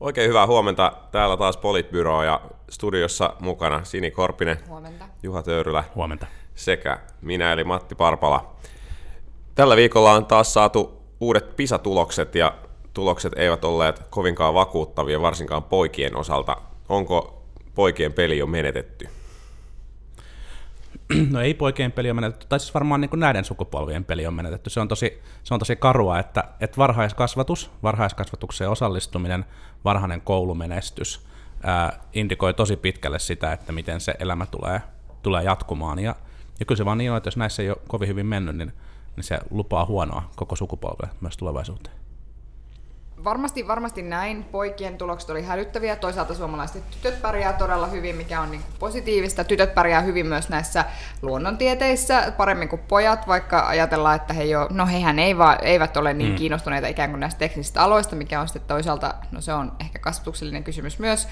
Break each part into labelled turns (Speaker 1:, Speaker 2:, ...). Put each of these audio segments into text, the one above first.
Speaker 1: Oikein hyvää huomenta. Täällä taas Politbyro ja studiossa mukana Sini Korpinen,
Speaker 2: Huomenta.
Speaker 1: Juha Töyrylä
Speaker 3: Huomenta.
Speaker 1: sekä minä eli Matti Parpala. Tällä viikolla on taas saatu uudet PISA-tulokset ja tulokset eivät olleet kovinkaan vakuuttavia, varsinkaan poikien osalta. Onko poikien peli jo menetetty?
Speaker 3: No ei poikien peli on menetetty, tai siis varmaan niin kuin näiden sukupolvien peli on menetetty. Se on tosi, se on tosi karua, että, että varhaiskasvatus, varhaiskasvatukseen osallistuminen, varhainen koulumenestys ää, indikoi tosi pitkälle sitä, että miten se elämä tulee, tulee jatkumaan. Ja, ja kyllä se vaan niin on, että jos näissä ei ole kovin hyvin mennyt, niin, niin se lupaa huonoa koko sukupolvelle myös tulevaisuuteen.
Speaker 2: Varmasti, varmasti näin. Poikien tulokset oli hälyttäviä. Toisaalta suomalaiset tytöt pärjää todella hyvin, mikä on niin positiivista. Tytöt pärjää hyvin myös näissä luonnontieteissä paremmin kuin pojat, vaikka ajatellaan, että he jo, no hehän ei va, eivät ole niin mm. kiinnostuneita ikään kuin näistä teknisistä aloista, mikä on sitten toisaalta, no se on ehkä kasvatuksellinen kysymys myös.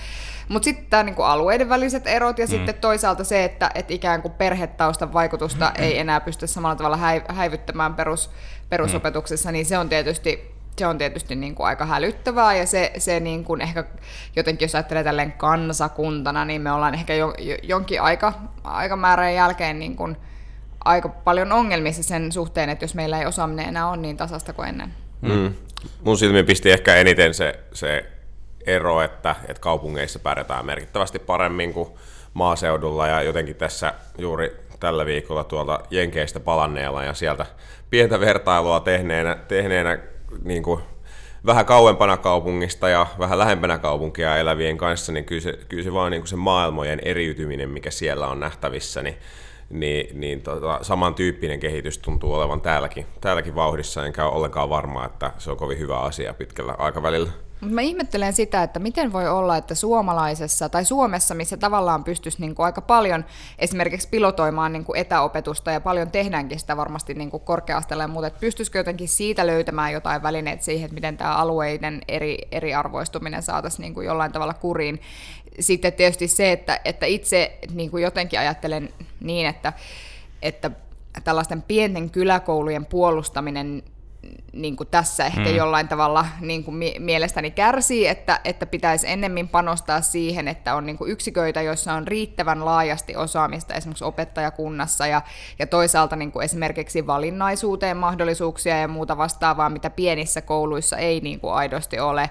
Speaker 2: Mutta sitten tämä niin alueiden väliset erot ja mm. sitten toisaalta se, että et ikään kuin perhetaustan vaikutusta mm. ei enää pysty samalla tavalla häivyttämään perus, perusopetuksessa, mm. niin se on tietysti se on tietysti niin kuin aika hälyttävää ja se, se niin kuin ehkä jotenkin, jos ajattelee tälleen kansakuntana, niin me ollaan ehkä jo, jo, jonkin aika, aikamäärän jälkeen niin kuin aika paljon ongelmissa sen suhteen, että jos meillä ei osaaminen enää ole niin tasasta kuin ennen.
Speaker 1: Mm. Mun silmiin pisti ehkä eniten se, se ero, että, että kaupungeissa pärjätään merkittävästi paremmin kuin maaseudulla ja jotenkin tässä juuri tällä viikolla tuolta Jenkeistä palanneella ja sieltä pientä vertailua tehneenä, tehneenä niin kuin vähän kauempana kaupungista ja vähän lähempänä kaupunkia elävien kanssa, niin kyllä se, kyllä se vaan niin kuin se maailmojen eriytyminen, mikä siellä on nähtävissä, niin, niin, niin tota, samantyyppinen kehitys tuntuu olevan täälläkin, täälläkin vauhdissa, enkä ole ollenkaan varma, että se on kovin hyvä asia pitkällä aikavälillä.
Speaker 2: Mä ihmettelen sitä, että miten voi olla, että suomalaisessa tai Suomessa, missä tavallaan pystyisi niin kuin aika paljon esimerkiksi pilotoimaan niin kuin etäopetusta ja paljon tehdäänkin sitä varmasti niin kuin korkea-asteella, mutta että pystyisikö jotenkin siitä löytämään jotain välineet siihen, että miten tämä alueiden eri, eriarvoistuminen saataisiin niin kuin jollain tavalla kuriin. Sitten tietysti se, että, että itse niin kuin jotenkin ajattelen niin, että, että tällaisten pienten kyläkoulujen puolustaminen niin kuin tässä ehkä mm. jollain tavalla niin kuin mielestäni kärsii, että, että pitäisi ennemmin panostaa siihen, että on niin kuin yksiköitä, joissa on riittävän laajasti osaamista esimerkiksi opettajakunnassa ja, ja toisaalta niin kuin esimerkiksi valinnaisuuteen mahdollisuuksia ja muuta vastaavaa, mitä pienissä kouluissa ei niin kuin aidosti ole.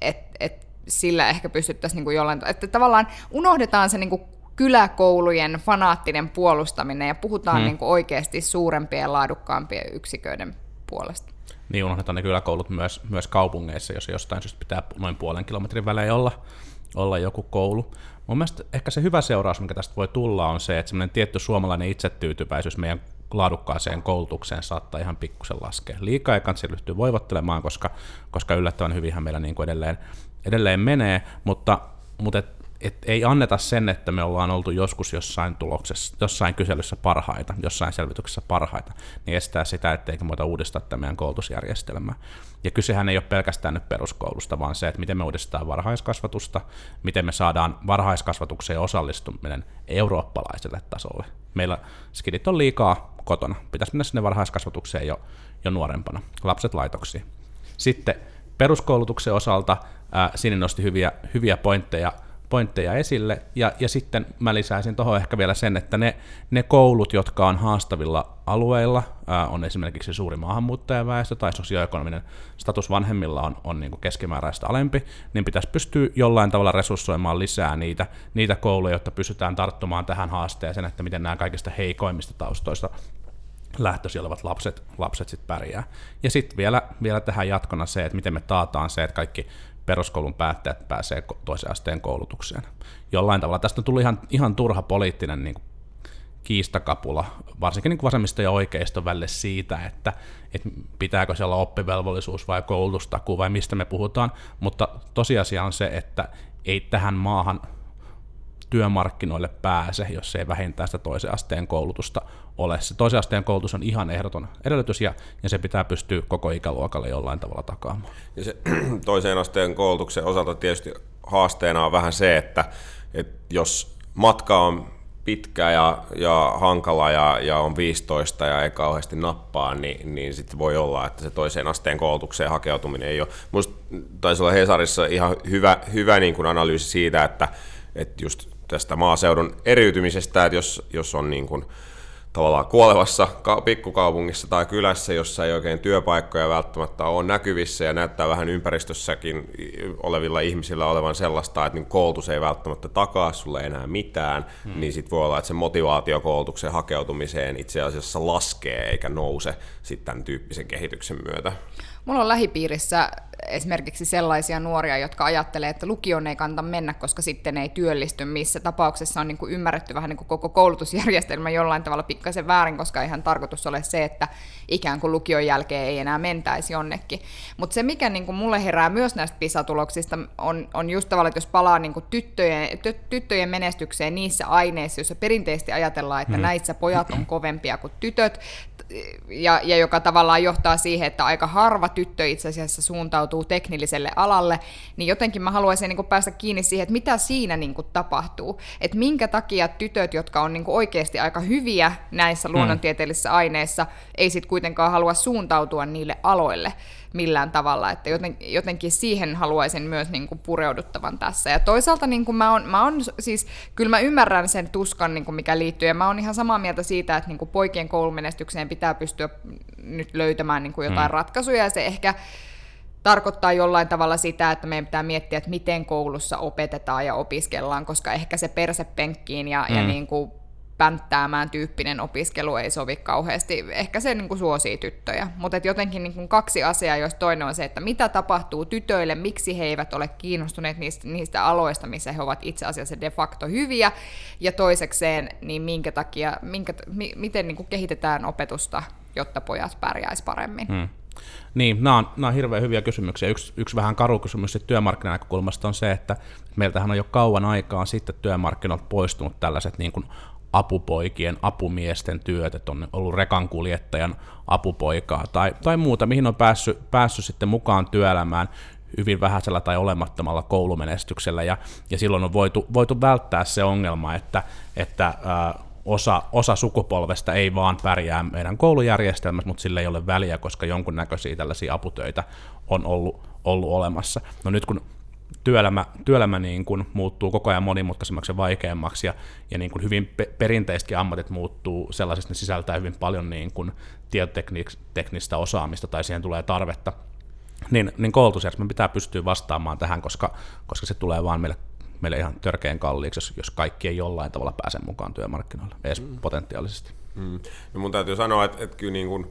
Speaker 2: Et, et sillä ehkä pystyttäisiin niin kuin jollain että tavallaan unohdetaan se niin kuin kyläkoulujen fanaattinen puolustaminen ja puhutaan hmm. niin kuin oikeasti suurempien ja laadukkaampien yksiköiden puolesta.
Speaker 3: Niin unohdetaan ne kyläkoulut myös, myös kaupungeissa, jos jostain syystä pitää noin puolen kilometrin välein olla, olla joku koulu. Mun mielestä ehkä se hyvä seuraus, mikä tästä voi tulla, on se, että semmoinen tietty suomalainen itsetyytyväisyys meidän laadukkaaseen koulutukseen saattaa ihan pikkusen laskea. Liikaa ei kannata ryhtyä voivottelemaan, koska, koska yllättävän hyvinhän meillä niin kuin edelleen, edelleen menee, mutta, mutta et et ei anneta sen, että me ollaan oltu joskus jossain tuloksessa, jossain kyselyssä parhaita, jossain selvityksessä parhaita, niin estää sitä, etteikö voida uudistaa tämä meidän koulutusjärjestelmää. Ja kysehän ei ole pelkästään nyt peruskoulusta, vaan se, että miten me uudistetaan varhaiskasvatusta, miten me saadaan varhaiskasvatukseen osallistuminen eurooppalaiselle tasolle. Meillä skidit on liikaa kotona, pitäisi mennä sinne varhaiskasvatukseen jo, jo nuorempana, lapset laitoksiin. Sitten peruskoulutuksen osalta ää, Sini nosti hyviä, hyviä pointteja – pointteja esille, ja, ja sitten mä lisäisin tuohon ehkä vielä sen, että ne, ne koulut, jotka on haastavilla alueilla, ää, on esimerkiksi suuri maahanmuuttajaväestö tai sosioekonominen status vanhemmilla on, on niin keskimääräistä alempi, niin pitäisi pystyä jollain tavalla resurssoimaan lisää niitä, niitä kouluja, jotta pystytään tarttumaan tähän haasteeseen, että miten nämä kaikista heikoimmista taustoista lähtöisiä olevat lapset, lapset sitten pärjää. Ja sitten vielä, vielä tähän jatkona se, että miten me taataan se, että kaikki peruskoulun päättäjät pääsee toisen asteen koulutukseen. Jollain tavalla tästä tullut ihan, ihan turha poliittinen niin kiistakapula, varsinkin niin vasemmista ja oikeiston välille siitä, että, että pitääkö siellä olla oppivelvollisuus vai koulutustaku vai mistä me puhutaan, mutta tosiasia on se, että ei tähän maahan työmarkkinoille pääse, jos ei vähintään sitä toisen asteen koulutusta ole. Se toisen asteen koulutus on ihan ehdoton edellytys ja, ja se pitää pystyä koko ikäluokalle jollain tavalla takaamaan.
Speaker 1: Ja se toisen asteen koulutuksen osalta tietysti haasteena on vähän se, että, että jos matka on pitkä ja, ja hankala ja, ja on 15 ja ei kauheasti nappaa, niin, niin sitten voi olla, että se toiseen asteen koulutukseen hakeutuminen ei ole. Minusta taisi olla Hesarissa ihan hyvä, hyvä niin kuin analyysi siitä, että, että just tästä maaseudun eriytymisestä, että jos, jos on niin kuin, tavallaan kuolevassa pikkukaupungissa tai kylässä, jossa ei oikein työpaikkoja välttämättä ole näkyvissä ja näyttää vähän ympäristössäkin olevilla ihmisillä olevan sellaista, että niin koulutus ei välttämättä takaa sulle enää mitään, hmm. niin sitten voi olla, että se motivaatio koulutuksen hakeutumiseen itse asiassa laskee eikä nouse sitten tämän tyyppisen kehityksen myötä.
Speaker 2: Mulla on lähipiirissä esimerkiksi sellaisia nuoria, jotka ajattelee, että lukion ei kannata mennä, koska sitten ei työllisty, missä tapauksessa on niin kuin ymmärretty vähän niin kuin koko koulutusjärjestelmä jollain tavalla pikkasen väärin, koska ihan tarkoitus ole se, että ikään kuin lukion jälkeen ei enää mentäisi jonnekin. Mutta se, mikä niin kuin mulle herää myös näistä PISA-tuloksista, on, on just tavallaan, että jos palaa niin kuin tyttöjen, tyttöjen menestykseen niissä aineissa, joissa perinteisesti ajatellaan, että hmm. näissä pojat on kovempia kuin tytöt, ja, ja joka tavallaan johtaa siihen, että aika harva tyttö itse asiassa suuntautuu teknilliselle alalle, niin jotenkin mä haluaisin niin kuin päästä kiinni siihen, että mitä siinä niin kuin tapahtuu. Että minkä takia tytöt, jotka on niin kuin oikeasti aika hyviä näissä mm. luonnontieteellisissä aineissa, ei sitten kuitenkaan halua suuntautua niille aloille millään tavalla, että joten, jotenkin siihen haluaisin myös niin kuin pureuduttavan tässä. Ja toisaalta niin kuin mä on, mä on, siis, kyllä mä ymmärrän sen tuskan, niin kuin mikä liittyy, ja mä oon ihan samaa mieltä siitä, että niin kuin poikien koulumenestykseen pitää pystyä nyt löytämään niin kuin jotain mm. ratkaisuja, ja se ehkä tarkoittaa jollain tavalla sitä, että meidän pitää miettiä, että miten koulussa opetetaan ja opiskellaan, koska ehkä se persepenkkiin ja, mm. ja niin kuin pänttäämään tyyppinen opiskelu ei sovi kauheasti. Ehkä se niin kuin suosii tyttöjä. Mutta jotenkin niin kuin kaksi asiaa, jos toinen on se, että mitä tapahtuu tytöille, miksi he eivät ole kiinnostuneet niistä, niistä aloista, missä he ovat itse asiassa de facto hyviä. Ja toisekseen, niin minkä takia, minkä, mi, miten niin kuin kehitetään opetusta, jotta pojat pärjäisivät paremmin. Hmm.
Speaker 3: Niin, nämä on, nämä on hirveän hyviä kysymyksiä. Yksi, yksi vähän karu kysymys työmarkkinanäkökulmasta on se, että meiltähän on jo kauan aikaa sitten työmarkkinoilta poistunut tällaiset niin kuin apupoikien, apumiesten työt, että on ollut rekankuljettajan apupoikaa tai, tai muuta, mihin on päässyt, päässyt sitten mukaan työelämään hyvin vähäisellä tai olemattomalla koulumenestyksellä, ja, ja silloin on voitu, voitu välttää se ongelma, että, että ää, osa, osa sukupolvesta ei vaan pärjää meidän koulujärjestelmässä, mutta sillä ei ole väliä, koska jonkunnäköisiä tällaisia aputöitä on ollut, ollut olemassa. No nyt kun työelämä, työelämä niin kuin muuttuu koko ajan monimutkaisemmaksi ja vaikeammaksi, ja, ja niin kuin hyvin pe- perinteisetkin ammatit muuttuu sellaisista, ne sisältää hyvin paljon niin kuin tietoteknistä osaamista, tai siihen tulee tarvetta, niin, niin koulutusjärjestelmä pitää pystyä vastaamaan tähän, koska, koska se tulee vaan meille, meille ihan törkeän kalliiksi, jos, jos kaikki ei jollain tavalla pääse mukaan työmarkkinoille, edes mm. potentiaalisesti.
Speaker 1: Mm. No mun täytyy sanoa, että, että kyllä niin kuin,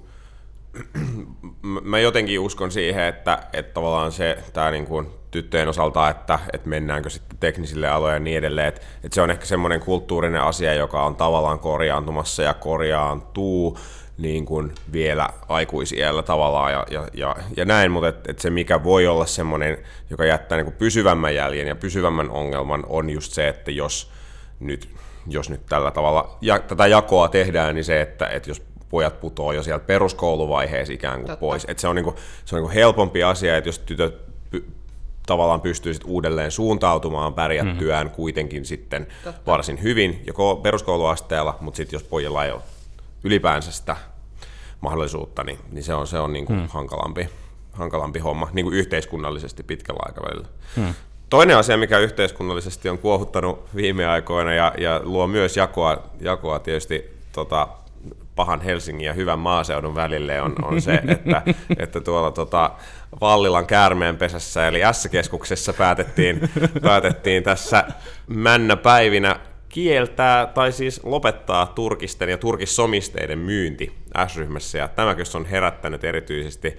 Speaker 1: mä jotenkin uskon siihen, että, että tavallaan se tämä niin kuin tyttöjen osalta, että, että mennäänkö sitten teknisille aloille ja niin edelleen, että, että se on ehkä semmoinen kulttuurinen asia, joka on tavallaan korjaantumassa ja korjaantuu niin kuin vielä aikuisiellä tavallaan ja, ja, ja, ja näin, mutta että et se mikä voi olla semmoinen, joka jättää niin kuin pysyvämmän jäljen ja pysyvämmän ongelman on just se, että jos nyt, jos nyt tällä tavalla ja, tätä jakoa tehdään, niin se, että, että jos pojat putoaa jo sieltä peruskouluvaiheessa ikään kuin Totta. pois. Et se on, niinku, se on niinku helpompi asia, että jos tytöt py, tavallaan pystyisit uudelleen suuntautumaan pärjättyään mm-hmm. kuitenkin sitten Totta. varsin hyvin, joko peruskouluasteella, mutta sitten jos pojilla ei ole ylipäänsä sitä mahdollisuutta, niin, niin se on, se on niinku mm. hankalampi, hankalampi homma niin kuin yhteiskunnallisesti pitkällä aikavälillä. Mm. Toinen asia, mikä yhteiskunnallisesti on kuohuttanut viime aikoina ja, ja luo myös jakoa, jakoa tietysti tota, pahan Helsingin ja hyvän maaseudun välille on, on se, että, että tuolla tota, Vallilan käärmeenpesässä eli S-keskuksessa päätettiin, päätettiin tässä männäpäivinä kieltää tai siis lopettaa turkisten ja turkissomisteiden myynti S-ryhmässä. Ja tämä on herättänyt erityisesti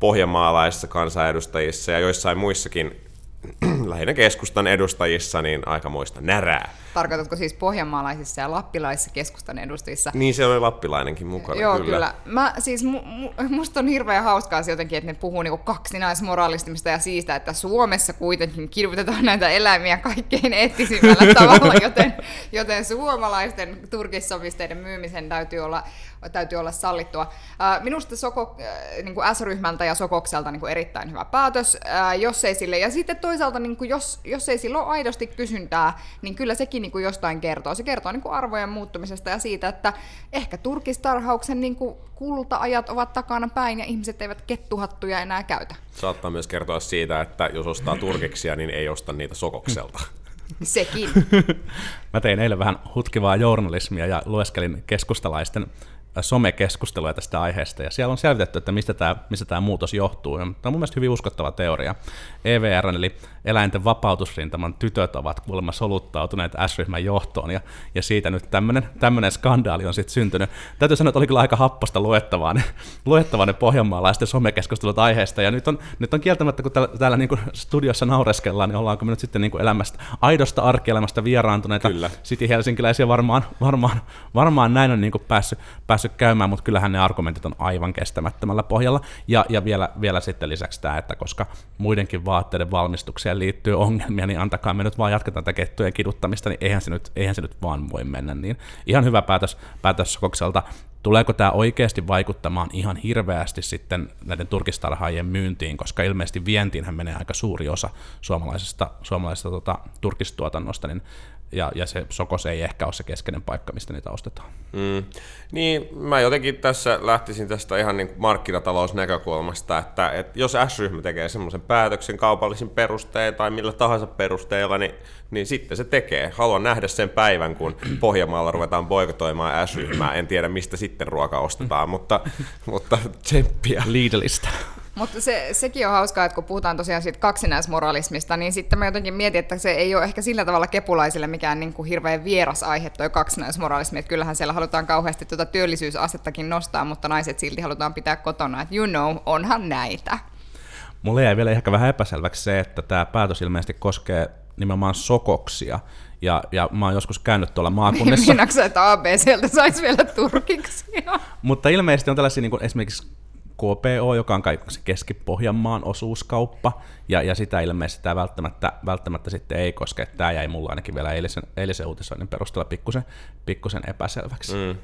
Speaker 1: pohjanmaalaisissa kansanedustajissa ja joissain muissakin lähinnä keskustan edustajissa niin aikamoista närää.
Speaker 2: Tarkoitatko siis pohjanmaalaisissa ja lappilaisissa keskustan edustajissa?
Speaker 1: Niin, se oli lappilainenkin mukana,
Speaker 2: Joo, kyllä. kyllä. Mä, siis, mu, mu, musta on hirveän hauskaa se jotenkin, että ne puhuu niinku kaksinaismoraalistimista ja siitä, että Suomessa kuitenkin kirjoitetaan näitä eläimiä kaikkein eettisimmällä tavalla, joten, joten suomalaisten turkissomisteiden myymisen täytyy olla, täytyy olla sallittua. Minusta Soko, niin kuin S-ryhmältä ja Sokokselta niin kuin erittäin hyvä päätös, jos ei sille. Ja sitten toisaalta niin kuin jos, jos ei silloin aidosti kysyntää, niin kyllä sekin niin kuin jostain kertoo. Se kertoo niin kuin arvojen muuttumisesta ja siitä, että ehkä turkistarhauksen niin kuin kulta-ajat ovat takana päin ja ihmiset eivät kettuhattuja enää käytä.
Speaker 1: Saattaa myös kertoa siitä, että jos ostaa turkiksia, niin ei osta niitä sokokselta.
Speaker 2: Sekin.
Speaker 3: Mä tein eilen vähän hutkivaa journalismia ja lueskelin keskustalaisten somekeskustelua tästä aiheesta, ja siellä on selvitetty, että mistä tämä, mistä tämä muutos johtuu. Ja tämä on mun mielestä hyvin uskottava teoria. EVR, eli eläinten vapautusrintaman tytöt ovat kuulemma soluttautuneet S-ryhmän johtoon, ja, ja siitä nyt tämmöinen, tämmöinen skandaali on sitten syntynyt. Täytyy sanoa, että oli kyllä aika happosta luettavaa ne, luettavaa ne pohjanmaalaisten somekeskustelut aiheesta, ja nyt on, nyt on kieltämättä, kun täällä, täällä niin kuin studiossa naureskellaan, niin ollaanko me nyt sitten niin kuin elämästä, aidosta arkielämästä vieraantuneita
Speaker 1: Kyllä.
Speaker 3: City Helsinkiläisiä varmaan, varmaan, varmaan näin on niin kuin päässyt, päässyt käymään, mutta kyllähän ne argumentit on aivan kestämättömällä pohjalla. Ja, ja vielä, vielä sitten lisäksi tämä, että koska muidenkin vaatteiden valmistukseen liittyy ongelmia, niin antakaa me nyt vaan jatketaan tätä kettujen kiduttamista, niin eihän se nyt, eihän se nyt vaan voi mennä. Niin ihan hyvä päätös, päätös Sokokselta. Tuleeko tämä oikeasti vaikuttamaan ihan hirveästi sitten näiden turkistarhaajien myyntiin, koska ilmeisesti vientiinhän menee aika suuri osa suomalaisesta, suomalaisesta tota, turkistuotannosta, niin ja, ja se Sokos ei ehkä ole se keskeinen paikka, mistä niitä ostetaan.
Speaker 1: Mm. Niin, mä jotenkin tässä lähtisin tästä ihan niin markkinatalousnäkökulmasta, että, että jos S-ryhmä tekee semmoisen päätöksen kaupallisin perustein tai millä tahansa perusteella, niin, niin sitten se tekee. Haluan nähdä sen päivän, kun Pohjanmaalla ruvetaan boikotoimaan S-ryhmää. En tiedä, mistä sitten ruoka ostetaan, mutta, mutta tsemppiä.
Speaker 3: Lidlistä.
Speaker 2: Mutta se, sekin on hauskaa, että kun puhutaan tosiaan siitä kaksinaismoralismista, niin sitten mä jotenkin mietin, että se ei ole ehkä sillä tavalla kepulaisille mikään niin kuin hirveän vieras aihe toi kaksinaismoralismi, että kyllähän siellä halutaan kauheasti tuota työllisyysastettakin nostaa, mutta naiset silti halutaan pitää kotona, että you know, onhan näitä.
Speaker 3: Mulle jäi vielä ehkä vähän epäselväksi se, että tämä päätös ilmeisesti koskee nimenomaan sokoksia, ja, ja mä oon joskus käynyt tuolla maakunnissa.
Speaker 2: Minäksä, että ABCltä saisi vielä turkiksia?
Speaker 3: Mutta ilmeisesti on tällaisia niin kuin esimerkiksi KPO, joka on kaikki Keski-Pohjanmaan osuuskauppa, ja, ja sitä ilmeisesti tämä välttämättä, välttämättä sitten ei koske. Tämä jäi mulla ainakin vielä eilisen, eilisen uutisoinnin perusteella pikkusen, pikkusen epäselväksi. Mm.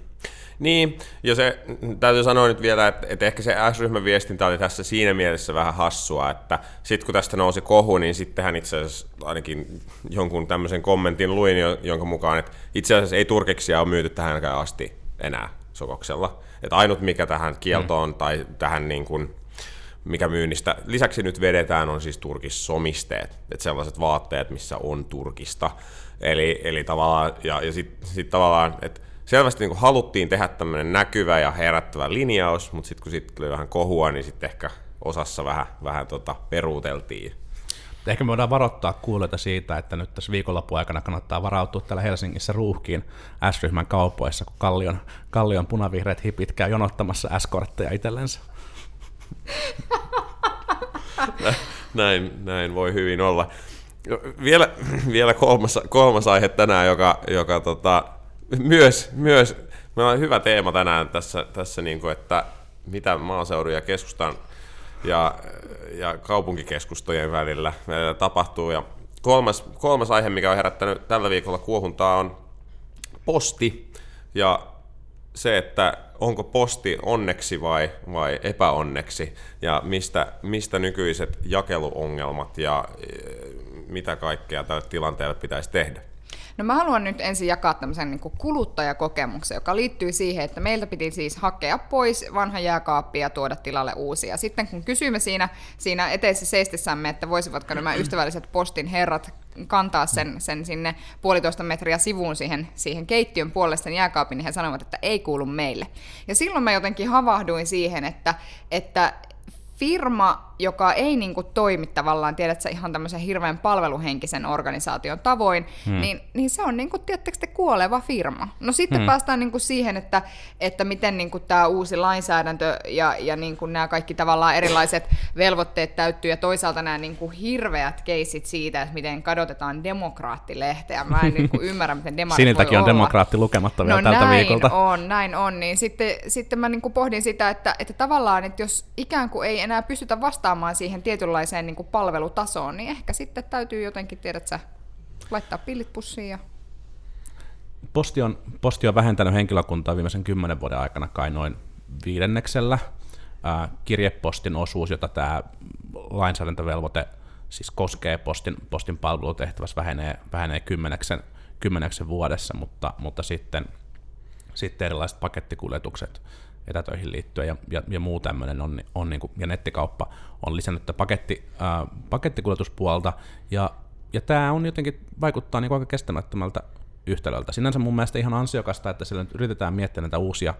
Speaker 1: Niin, ja se täytyy sanoa nyt vielä, että, että ehkä se S-ryhmän viestintä oli tässä siinä mielessä vähän hassua, että sitten kun tästä nousi kohu, niin sittenhän itse asiassa ainakin jonkun tämmöisen kommentin luin, jonka mukaan, että itse asiassa ei turkiksia ole myyty tähänkään asti enää sokoksella. Että ainut mikä tähän kieltoon mm. tai tähän niin kuin, mikä myynnistä lisäksi nyt vedetään on siis turkissomisteet, että sellaiset vaatteet, missä on turkista. Eli, eli tavallaan, ja, ja sitten sit tavallaan, että selvästi niin haluttiin tehdä tämmöinen näkyvä ja herättävä linjaus, mutta sitten kun sitten tuli vähän kohua, niin sitten ehkä osassa vähän, vähän tota peruuteltiin.
Speaker 3: Ehkä me voidaan varoittaa kuulijoita siitä, että nyt tässä viikonlopun aikana kannattaa varautua täällä Helsingissä ruuhkiin S-ryhmän kaupoissa, kun Kallion, Kallion punavihreät hipit käy jonottamassa S-kortteja itsellensä.
Speaker 1: näin, näin voi hyvin olla. Vielä, vielä kolmas, kolmas aihe tänään, joka, joka tota, myös, myös meillä on hyvä teema tänään tässä, tässä niin kuin, että mitä maaseudun ja keskustan ja, ja kaupunkikeskustojen välillä tapahtuu. Ja kolmas, kolmas aihe, mikä on herättänyt tällä viikolla kuohuntaa, on posti ja se, että onko posti onneksi vai, vai epäonneksi ja mistä, mistä nykyiset jakeluongelmat ja mitä kaikkea tälle tilanteelle pitäisi tehdä.
Speaker 2: No mä haluan nyt ensin jakaa tämmöisen niin kuluttajakokemuksen, joka liittyy siihen, että meiltä piti siis hakea pois vanha jääkaappi ja tuoda tilalle uusia. Sitten kun kysyimme siinä, siinä eteisessä seistessämme, että voisivatko nämä ystävälliset postin herrat kantaa sen, sen sinne puolitoista metriä sivuun siihen, siihen keittiön puolelle sen jääkaapin, niin he sanovat, että ei kuulu meille. Ja silloin mä jotenkin havahduin siihen, että, että firma, joka ei niin kuin toimi tavallaan, tiedätkö, ihan tämmöisen hirveän palveluhenkisen organisaation tavoin, hmm. niin, niin se on niin kuin, tiedättekö te, kuoleva firma. No sitten hmm. päästään niin kuin siihen, että, että miten niin kuin tämä uusi lainsäädäntö ja, ja niin kuin nämä kaikki tavallaan erilaiset velvoitteet täyttyy, ja toisaalta nämä niin kuin hirveät keisit siitä, että miten kadotetaan demokraattilehteä. Mä en niin kuin ymmärrä, miten demarit
Speaker 3: Siniltäkin on olla. demokraatti lukematta vielä
Speaker 2: no,
Speaker 3: tältä
Speaker 2: näin
Speaker 3: viikolta.
Speaker 2: on, näin on. Niin sitten, sitten mä niin kuin pohdin sitä, että, että tavallaan, että jos ikään kuin ei enää pystytä vastaamaan siihen tietynlaiseen niin kuin palvelutasoon, niin ehkä sitten täytyy jotenkin, tiedätkö, laittaa pillit pussiin ja
Speaker 3: Posti on, posti on vähentänyt henkilökuntaa viimeisen kymmenen vuoden aikana kai noin viidenneksellä. Ää, kirjepostin osuus, jota tämä lainsäädäntövelvoite siis koskee postin, postin palvelutehtävässä, vähenee, vähenee kymmeneksen, kymmeneksen vuodessa, mutta, mutta sitten, sitten erilaiset pakettikuljetukset etätöihin liittyen ja, ja, ja muu tämmöinen on, on niin kuin, ja nettikauppa on lisännyt paketti, ää, pakettikuljetuspuolta, ja, ja tämä on jotenkin vaikuttaa niin kuin aika kestämättömältä yhtälöltä. Sinänsä mun mielestä ihan ansiokasta, että sillä nyt yritetään miettiä näitä uusia,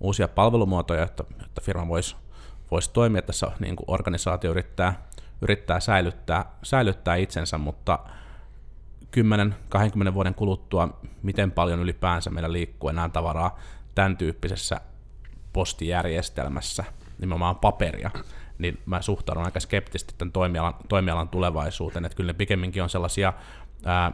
Speaker 3: uusia palvelumuotoja, että, että firma voisi vois toimia tässä, niin kuin organisaatio yrittää, yrittää säilyttää, säilyttää itsensä, mutta 10-20 vuoden kuluttua, miten paljon ylipäänsä meillä liikkuu enää tavaraa tämän tyyppisessä postijärjestelmässä, nimenomaan paperia, niin mä suhtaudun aika skeptisesti tämän toimialan, toimialan tulevaisuuteen, että kyllä ne pikemminkin on sellaisia ää,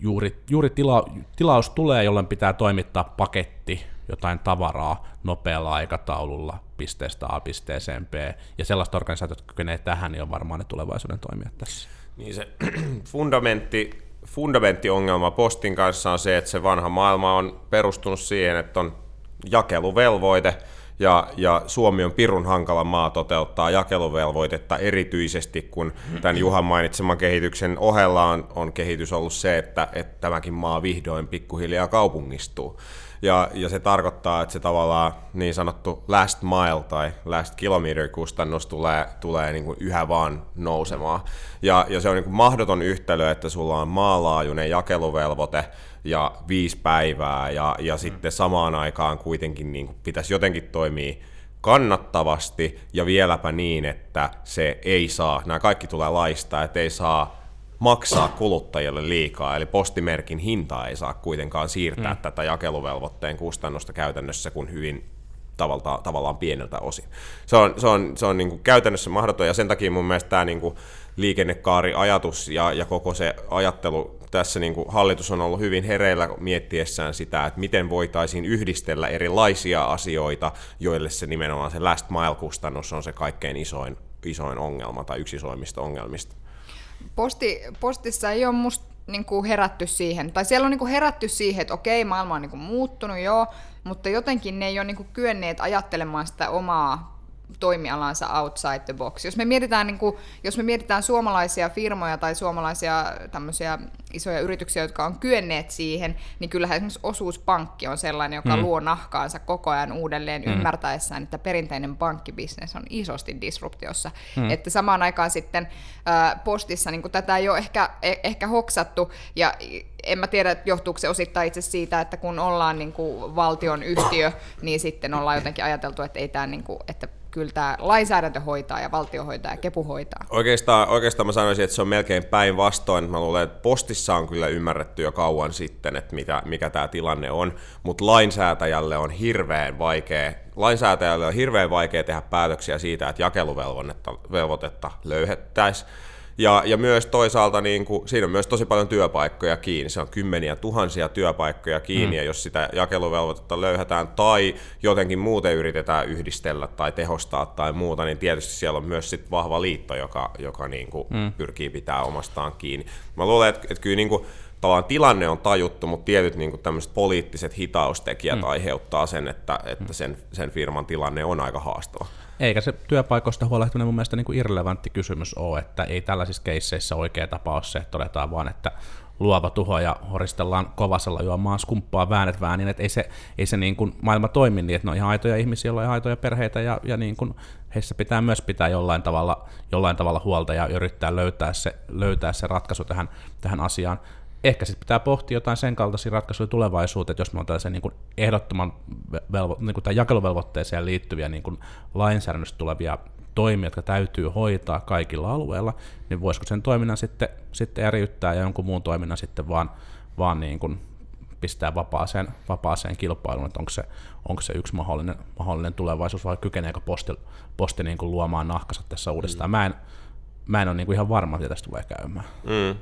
Speaker 3: juuri, juuri tila, tilaus tulee, jolloin pitää toimittaa paketti, jotain tavaraa nopealla aikataululla pisteestä A pisteeseen B, ja sellaista organisaatiot, jotka kykenee tähän, niin on varmaan ne tulevaisuuden toimijat tässä.
Speaker 1: Niin se fundamentti, fundamentti-ongelma postin kanssa on se, että se vanha maailma on perustunut siihen, että on jakeluvelvoite, ja, ja Suomi on pirun hankala maa toteuttaa jakeluvelvoitetta erityisesti, kun tämän Juhan mainitseman kehityksen ohella on, on kehitys ollut se, että, että tämäkin maa vihdoin pikkuhiljaa kaupungistuu. Ja, ja se tarkoittaa, että se tavallaan niin sanottu last mile tai last kilometer kustannus tulee, tulee niin kuin yhä vaan nousemaan. Ja, ja se on niin kuin mahdoton yhtälö, että sulla on maalaajuinen jakeluvelvoite, ja viisi päivää ja, ja mm. sitten samaan aikaan kuitenkin niin kuin pitäisi jotenkin toimia kannattavasti ja vieläpä niin, että se ei saa, nämä kaikki tulee laista, että ei saa maksaa kuluttajille liikaa, eli postimerkin hintaa ei saa kuitenkaan siirtää mm. tätä jakeluvelvoitteen kustannusta käytännössä kuin hyvin tavallaan, tavallaan pieneltä osin. Se on, se on, se on niin kuin käytännössä mahdoton, ja sen takia mun mielestä tämä niin kuin liikennekaariajatus ja, ja koko se ajattelu tässä niin kuin hallitus on ollut hyvin hereillä miettiessään sitä, että miten voitaisiin yhdistellä erilaisia asioita, joille se nimenomaan se last mile-kustannus on se kaikkein isoin, isoin ongelma tai yksi isoimmista ongelmista.
Speaker 2: Posti, postissa ei ole musta niin kuin herätty siihen, tai siellä on niin kuin herätty siihen, että okei, maailma on niin kuin muuttunut, joo, mutta jotenkin ne ei ole niin kuin kyenneet ajattelemaan sitä omaa toimialansa outside the box. Jos me mietitään, niin kuin, jos me mietitään suomalaisia firmoja tai suomalaisia tämmöisiä isoja yrityksiä, jotka on kyenneet siihen, niin kyllähän esimerkiksi osuuspankki on sellainen, joka mm. luo nahkaansa koko ajan uudelleen mm. ymmärtäessään, että perinteinen pankkibisnes on isosti disruptiossa. Mm. Että samaan aikaan sitten postissa niin tätä ei ole ehkä, eh, ehkä hoksattu, ja en mä tiedä, johtuuko se osittain itse siitä, että kun ollaan niin kuin valtion yhtiö, niin sitten ollaan jotenkin ajateltu, että ei tämä, niin kuin, että kyllä tämä lainsäädäntö hoitaa ja valtio hoitaa ja kepu hoitaa.
Speaker 1: Oikeastaan, oikeastaan mä sanoisin, että se on melkein päinvastoin. Mä luulen, että postissa on kyllä ymmärretty jo kauan sitten, että mikä, mikä tämä tilanne on, mutta lainsäätäjälle on hirveän vaikea lainsäätäjälle on hirveän vaikea tehdä päätöksiä siitä, että jakeluvelvoitetta löyhettäisiin ja, ja myös toisaalta niin kuin, siinä on myös tosi paljon työpaikkoja kiinni. Se on kymmeniä tuhansia työpaikkoja kiinni, mm. ja jos sitä jakeluvelvoitetta löyhätään tai jotenkin muuten yritetään yhdistellä tai tehostaa tai muuta, niin tietysti siellä on myös sit vahva liitto, joka, joka niin kuin mm. pyrkii pitää omastaan kiinni. Mä luulen, että, että kyllä niin kuin, tavallaan tilanne on tajuttu, mutta tietyt niin tämmöiset poliittiset hitaustekijät mm. aiheuttaa sen, että, että sen, sen firman tilanne on aika haastava.
Speaker 3: Eikä se työpaikoista huolehtiminen mun mielestä niin kuin irrelevantti kysymys ole, että ei tällaisissa keisseissä oikea tapa ole se, että todetaan vaan, että luova tuho ja horistellaan kovasella juomaan skumppaa väänet väänin, että ei se, ei se niin kuin maailma toimi niin, että ne on ihan aitoja ihmisiä, joilla on aitoja perheitä ja, ja niin kuin heissä pitää myös pitää jollain tavalla, jollain tavalla huolta ja yrittää löytää se, löytää se ratkaisu tähän, tähän asiaan ehkä sitten pitää pohtia jotain sen kaltaisia ratkaisuja tulevaisuuteen, että jos me on tällaisen niin kuin ehdottoman velvo, niin kuin jakeluvelvoitteeseen liittyviä niin kuin lainsäädännöstä tulevia toimia, jotka täytyy hoitaa kaikilla alueilla, niin voisiko sen toiminnan sitten, sitten eriyttää ja jonkun muun toiminnan sitten vaan, vaan niin kuin pistää vapaaseen, vapaaseen kilpailuun, että onko se, onko se yksi mahdollinen, mahdollinen tulevaisuus vai kykeneekö posti, posti niin kuin luomaan nahkansa tässä uudestaan. Mm. Mä en, mä en ole niin kuin ihan varma, mitä tästä tulee käymään.
Speaker 1: Mm.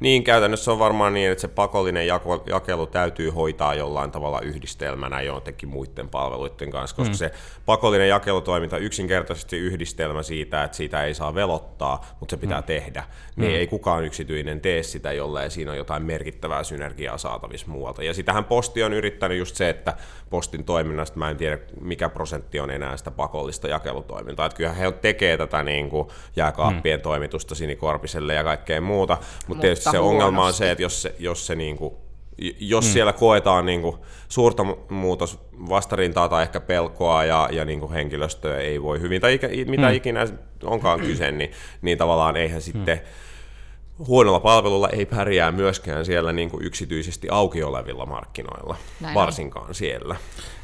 Speaker 1: Niin, käytännössä on varmaan niin, että se pakollinen jakelu täytyy hoitaa jollain tavalla yhdistelmänä jotenkin muiden palveluiden kanssa, koska mm. se pakollinen jakelutoiminta yksinkertaisesti yhdistelmä siitä, että siitä ei saa velottaa, mutta se pitää mm. tehdä. Niin mm. ei kukaan yksityinen tee sitä, jollei siinä on jotain merkittävää synergiaa saatavissa muualta. Ja sitähän posti on yrittänyt just se, että postin toiminnasta, mä en tiedä mikä prosentti on enää sitä pakollista jakelutoimintaa. Että kyllähän he tekee tätä niin kuin jääkaappien mm. toimitusta Sinikorpiselle ja kaikkea muuta, mutta tietysti se huonosti. ongelma on se, että jos se, jos se niin kuin jos hmm. siellä koetaan niin kuin suurta muutos vastarintaa tai ehkä pelkoa ja, ja niin kuin henkilöstöä ei voi hyvin, tai ikä, mitä hmm. ikinä onkaan kyse, niin, niin tavallaan eihän sitten hmm. Huonolla palvelulla ei pärjää myöskään siellä niin kuin yksityisesti auki olevilla markkinoilla, Näin varsinkaan on. siellä.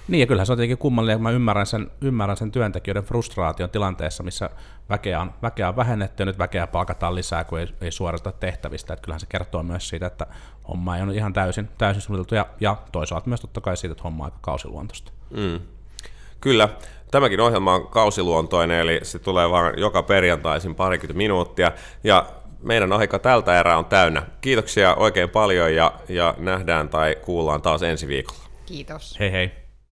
Speaker 3: Niin, ja kyllähän se on tietenkin kummallinen, että mä ymmärrän sen, ymmärrän sen työntekijöiden frustraation tilanteessa, missä väkeä on, väkeä on vähennetty ja nyt väkeä palkataan lisää, kun ei, ei suorita tehtävistä. Että kyllähän se kertoo myös siitä, että homma ei ole ihan täysin, täysin suunniteltu, ja, ja toisaalta myös totta kai siitä, että homma on aika kausiluontoista. Mm.
Speaker 1: Kyllä. Tämäkin ohjelma on kausiluontoinen, eli se tulee vain joka perjantaisin parikymmentä minuuttia, ja meidän aika tältä erää on täynnä. Kiitoksia oikein paljon, ja, ja nähdään tai kuullaan taas ensi viikolla.
Speaker 2: Kiitos.
Speaker 3: Hei hei.